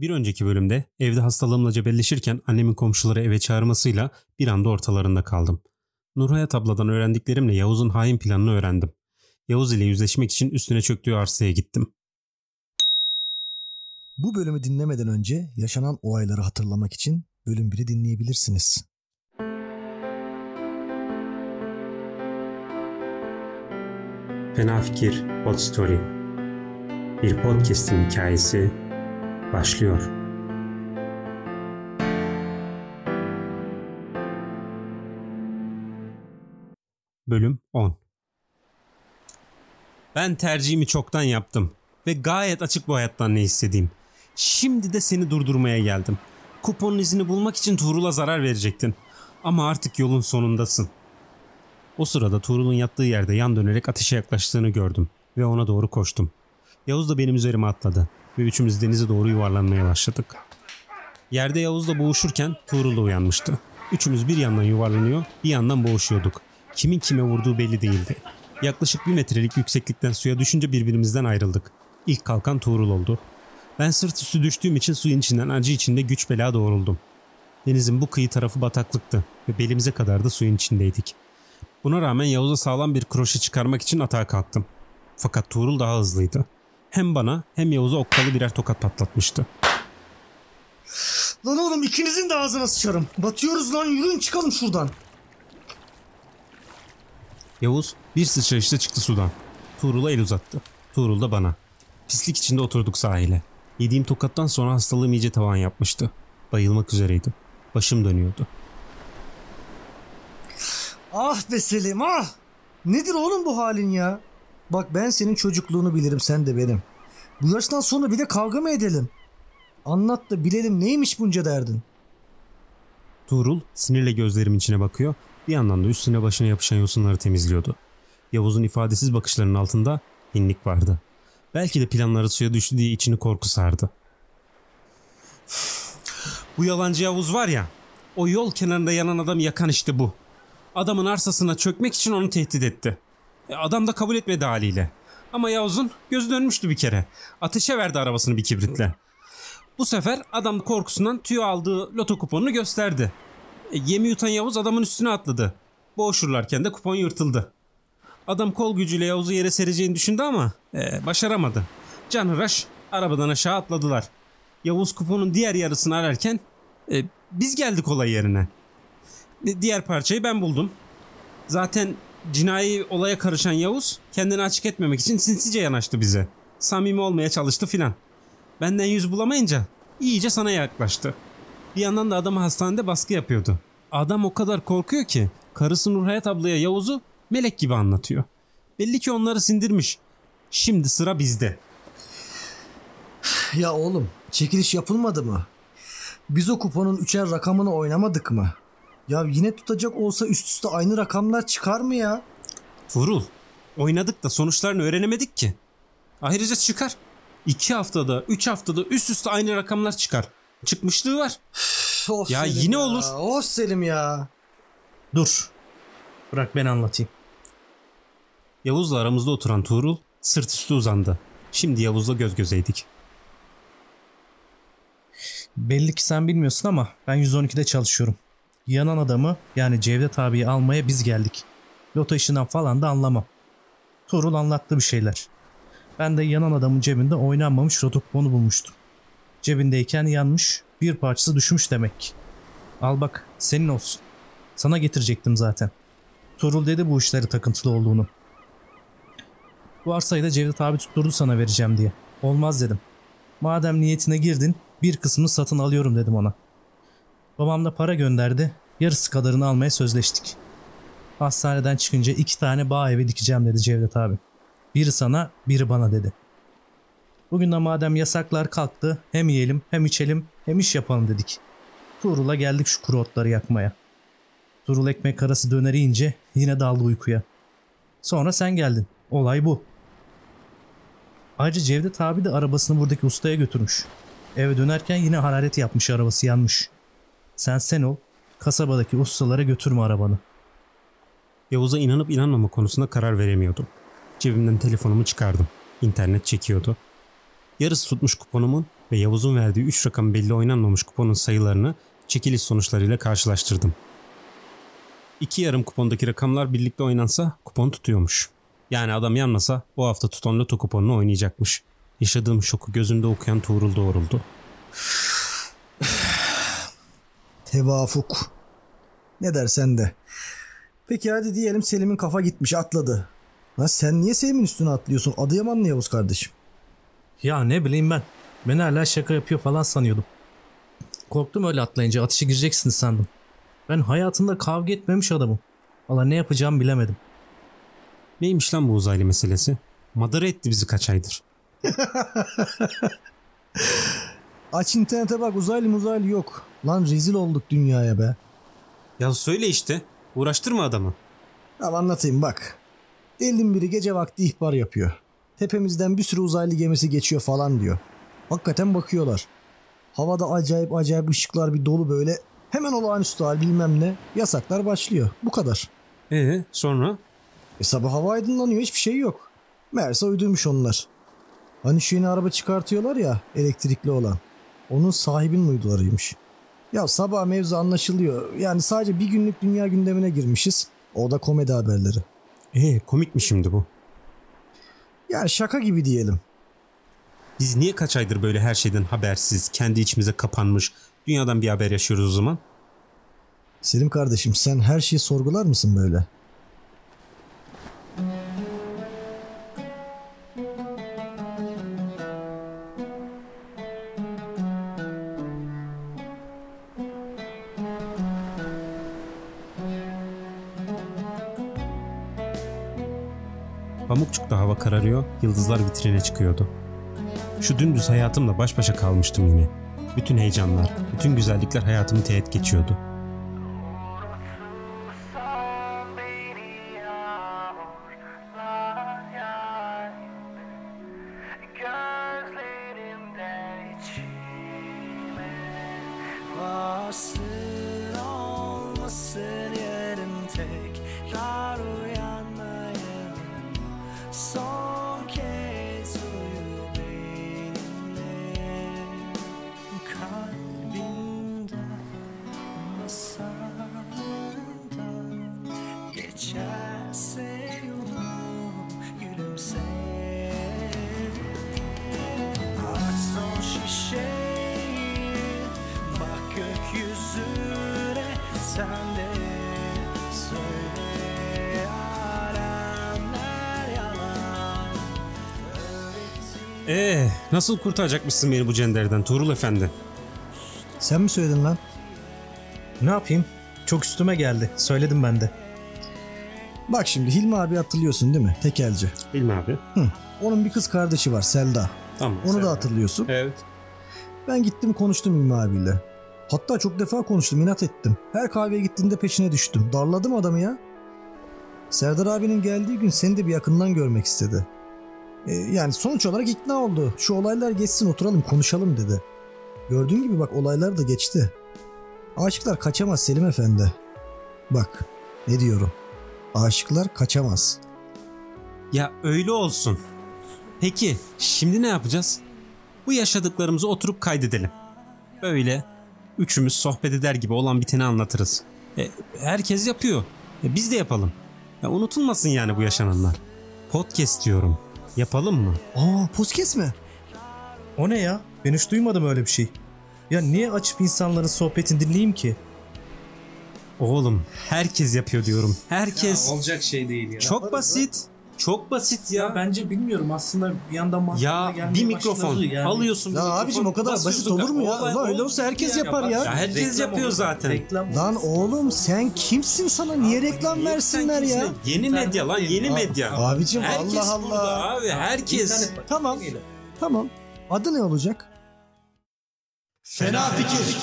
Bir önceki bölümde evde hastalığımla cebelleşirken annemin komşuları eve çağırmasıyla bir anda ortalarında kaldım. Nurhayat abladan öğrendiklerimle Yavuz'un hain planını öğrendim. Yavuz ile yüzleşmek için üstüne çöktüğü arsaya gittim. Bu bölümü dinlemeden önce yaşanan olayları hatırlamak için bölüm 1'i dinleyebilirsiniz. Fena Fikir Hot Story Bir podcast'in hikayesi başlıyor. Bölüm 10 Ben tercihimi çoktan yaptım ve gayet açık bu hayattan ne istediğim. Şimdi de seni durdurmaya geldim. Kuponun izini bulmak için Tuğrul'a zarar verecektin. Ama artık yolun sonundasın. O sırada Tuğrul'un yattığı yerde yan dönerek ateşe yaklaştığını gördüm ve ona doğru koştum. Yavuz da benim üzerime atladı ve üçümüz denize doğru yuvarlanmaya başladık. Yerde Yavuz'la boğuşurken Tuğrul da uyanmıştı. Üçümüz bir yandan yuvarlanıyor, bir yandan boğuşuyorduk. Kimin kime vurduğu belli değildi. Yaklaşık bir metrelik yükseklikten suya düşünce birbirimizden ayrıldık. İlk kalkan Tuğrul oldu. Ben sırt üstü düştüğüm için suyun içinden acı içinde güç bela doğruldum. Denizin bu kıyı tarafı bataklıktı ve belimize kadar da suyun içindeydik. Buna rağmen Yavuz'a sağlam bir kroşe çıkarmak için atağa kalktım. Fakat Tuğrul daha hızlıydı. Hem bana hem Yavuz'a okkalı birer tokat patlatmıştı. Lan oğlum ikinizin de ağzına sıçarım. Batıyoruz lan yürüyün çıkalım şuradan. Yavuz bir sıçrayışta çıktı sudan. Tuğrul'a el uzattı. Tuğrul da bana. Pislik içinde oturduk sahile. Yediğim tokattan sonra hastalığım iyice tavan yapmıştı. Bayılmak üzereydim. Başım dönüyordu. Ah be Selim ah. Nedir oğlum bu halin ya? Bak ben senin çocukluğunu bilirim sen de benim. Bu yaştan sonra bir de kavga mı edelim? Anlat da bilelim neymiş bunca derdin. Tuğrul sinirle gözlerimin içine bakıyor. Bir yandan da üstüne başına yapışan yosunları temizliyordu. Yavuz'un ifadesiz bakışlarının altında hinlik vardı. Belki de planları suya düştü diye içini korku sardı. Bu yalancı Yavuz var ya, o yol kenarında yanan adamı yakan işte bu. Adamın arsasına çökmek için onu tehdit etti. E, adam da kabul etmedi haliyle. Ama Yavuz'un gözü dönmüştü bir kere. Ateşe verdi arabasını bir kibritle. Bu sefer adam korkusundan tüyo aldığı loto kuponunu gösterdi. E, yemi yutan Yavuz adamın üstüne atladı. Boğuşurlarken de kupon yırtıldı. Adam kol gücüyle Yavuz'u yere sereceğini düşündü ama e, başaramadı. Canhıraş arabadan aşağı atladılar. Yavuz kuponun diğer yarısını ararken e, biz geldik olay yerine. E, diğer parçayı ben buldum. Zaten cinayi olaya karışan Yavuz kendini açık etmemek için sinsice yanaştı bize. Samimi olmaya çalıştı filan. Benden yüz bulamayınca iyice sana yaklaştı. Bir yandan da adamı hastanede baskı yapıyordu. Adam o kadar korkuyor ki karısı Nurhayat ablaya Yavuz'u melek gibi anlatıyor. Belli ki onları sindirmiş. Şimdi sıra bizde. Ya oğlum çekiliş yapılmadı mı? Biz o kuponun üçer rakamını oynamadık mı? Ya yine tutacak olsa üst üste aynı rakamlar çıkar mı ya? Furul, oynadık da sonuçlarını öğrenemedik ki. Ayrıca çıkar. İki haftada, üç haftada üst üste aynı rakamlar çıkar. Çıkmışlığı var. Of Ya Selim yine ya. olur. Of Selim ya. Dur. Bırak ben anlatayım. Yavuz'la aramızda oturan Tuğrul sırt üstü uzandı. Şimdi Yavuz'la göz gözeydik. Belli ki sen bilmiyorsun ama ben 112'de çalışıyorum. Yanan adamı yani Cevdet abiyi almaya biz geldik. Loto işinden falan da anlamam. Tuğrul anlattı bir şeyler. Ben de yanan adamın cebinde oynanmamış loto kuponu bulmuştum. Cebindeyken yanmış bir parçası düşmüş demek. Al bak senin olsun. Sana getirecektim zaten. Tuğrul dedi bu işleri takıntılı olduğunu. Bu arsayı da Cevdet abi tutturdu sana vereceğim diye. Olmaz dedim. Madem niyetine girdin bir kısmını satın alıyorum dedim ona. Babam da para gönderdi. Yarısı kadarını almaya sözleştik. Hastaneden çıkınca iki tane bağ evi dikeceğim dedi Cevdet abi. Biri sana, biri bana dedi. Bugün de madem yasaklar kalktı hem yiyelim hem içelim hem iş yapalım dedik. Tuğrul'a geldik şu kuru otları yakmaya. Tuğrul ekmek arası döneri yiyince yine daldı uykuya. Sonra sen geldin. Olay bu. Ayrıca Cevdet abi de arabasını buradaki ustaya götürmüş. Eve dönerken yine hararet yapmış arabası yanmış. Sen sen ol, kasabadaki ustalara götürme arabanı. Yavuz'a inanıp inanmama konusunda karar veremiyordum. Cebimden telefonumu çıkardım. İnternet çekiyordu. Yarısı tutmuş kuponumun ve Yavuz'un verdiği 3 rakam belli oynanmamış kuponun sayılarını çekiliş sonuçlarıyla karşılaştırdım. İki yarım kupondaki rakamlar birlikte oynansa kupon tutuyormuş. Yani adam yanmasa bu hafta tutan loto kuponunu oynayacakmış. Yaşadığım şoku gözümde okuyan Tuğrul doğruldu. Tevafuk. Ne dersen de. Peki hadi diyelim Selim'in kafa gitmiş atladı. Lan sen niye Selim'in üstüne atlıyorsun? Adıyamanlı Yavuz kardeşim. Ya ne bileyim ben. Ben hala şaka yapıyor falan sanıyordum. Korktum öyle atlayınca ateşe gireceksiniz sandım. Ben hayatında kavga etmemiş adamım. Valla ne yapacağımı bilemedim. Neymiş lan bu uzaylı meselesi? Madara etti bizi kaç aydır. Aç internete bak uzaylı muzaylı yok. Lan rezil olduk dünyaya be. Ya söyle işte. Uğraştırma adamı. Tamam anlatayım bak. Delinin biri gece vakti ihbar yapıyor. Tepemizden bir sürü uzaylı gemisi geçiyor falan diyor. Hakikaten bakıyorlar. Havada acayip acayip ışıklar bir dolu böyle. Hemen olağanüstü hal bilmem ne. Yasaklar başlıyor. Bu kadar. Ee sonra? E sabah hava aydınlanıyor hiçbir şey yok. Meğerse uydurmuş onlar. Hani şu yeni araba çıkartıyorlar ya elektrikli olan. Onun sahibinin uydularıymış. Ya sabah mevzu anlaşılıyor. Yani sadece bir günlük dünya gündemine girmişiz. O da komedi haberleri. Ee komik mi şimdi bu? Yani şaka gibi diyelim. Biz niye kaç aydır böyle her şeyden habersiz, kendi içimize kapanmış, dünyadan bir haber yaşıyoruz o zaman? Selim kardeşim sen her şeyi sorgular mısın böyle? Pamukçuk'ta hava kararıyor, yıldızlar vitrine çıkıyordu. Şu dümdüz hayatımla baş başa kalmıştım yine. Bütün heyecanlar, bütün güzellikler hayatımı teğet geçiyordu. Sen de söyle Alemler yalan Öğretim Ee, nasıl kurtaracakmışsın beni bu cenderden Tuğrul Efendi? Sen mi söyledin lan? Ne yapayım? Çok üstüme geldi. Söyledim ben de. Bak şimdi Hilmi abi hatırlıyorsun değil mi? Tekelci. Bilmem abi. Onun bir kız kardeşi var Selda. Tamam. Onu sen- da hatırlıyorsun. Evet. Ben gittim konuştum Hilmi abiyle. Hatta çok defa konuştum inat ettim. Her kahveye gittiğinde peşine düştüm. Darladım adamı ya. Serdar abinin geldiği gün seni de bir yakından görmek istedi. Ee, yani sonuç olarak ikna oldu. Şu olaylar geçsin oturalım konuşalım dedi. Gördüğün gibi bak olaylar da geçti. Aşıklar kaçamaz Selim Efendi. Bak ne diyorum. Aşıklar kaçamaz. Ya öyle olsun. Peki şimdi ne yapacağız? Bu yaşadıklarımızı oturup kaydedelim. Böyle üçümüz sohbet eder gibi olan biteni anlatırız. E, herkes yapıyor. E, biz de yapalım. Ya, unutulmasın yani bu yaşananlar. Podcast diyorum. Yapalım mı? Aa podcast mi? O ne ya? Ben hiç duymadım öyle bir şey. Ya niye açıp insanların sohbetini dinleyeyim ki? Oğlum herkes yapıyor diyorum. Herkes. olacak şey değil ya. Çok basit. Çok basit ya. Ya bence bilmiyorum aslında bir yandan mantıklı Ya gelmeye bir mikrofon yani. alıyorsun. Ya mikrofon, abicim o kadar basit olur mu ya? Olay- Lan öyle olsa herkes yapar ya. Ya herkes Reklam yapıyor olur. zaten. Reklam Lan oğlum sen kimsin sana niye reklam Niye versinler ya? kimsin? Yeni medya lan yeni medya. Abicim Herkes Allah burada Allah. abi herkes. Tamam. Tamam. Adı ne olacak? Fena fikir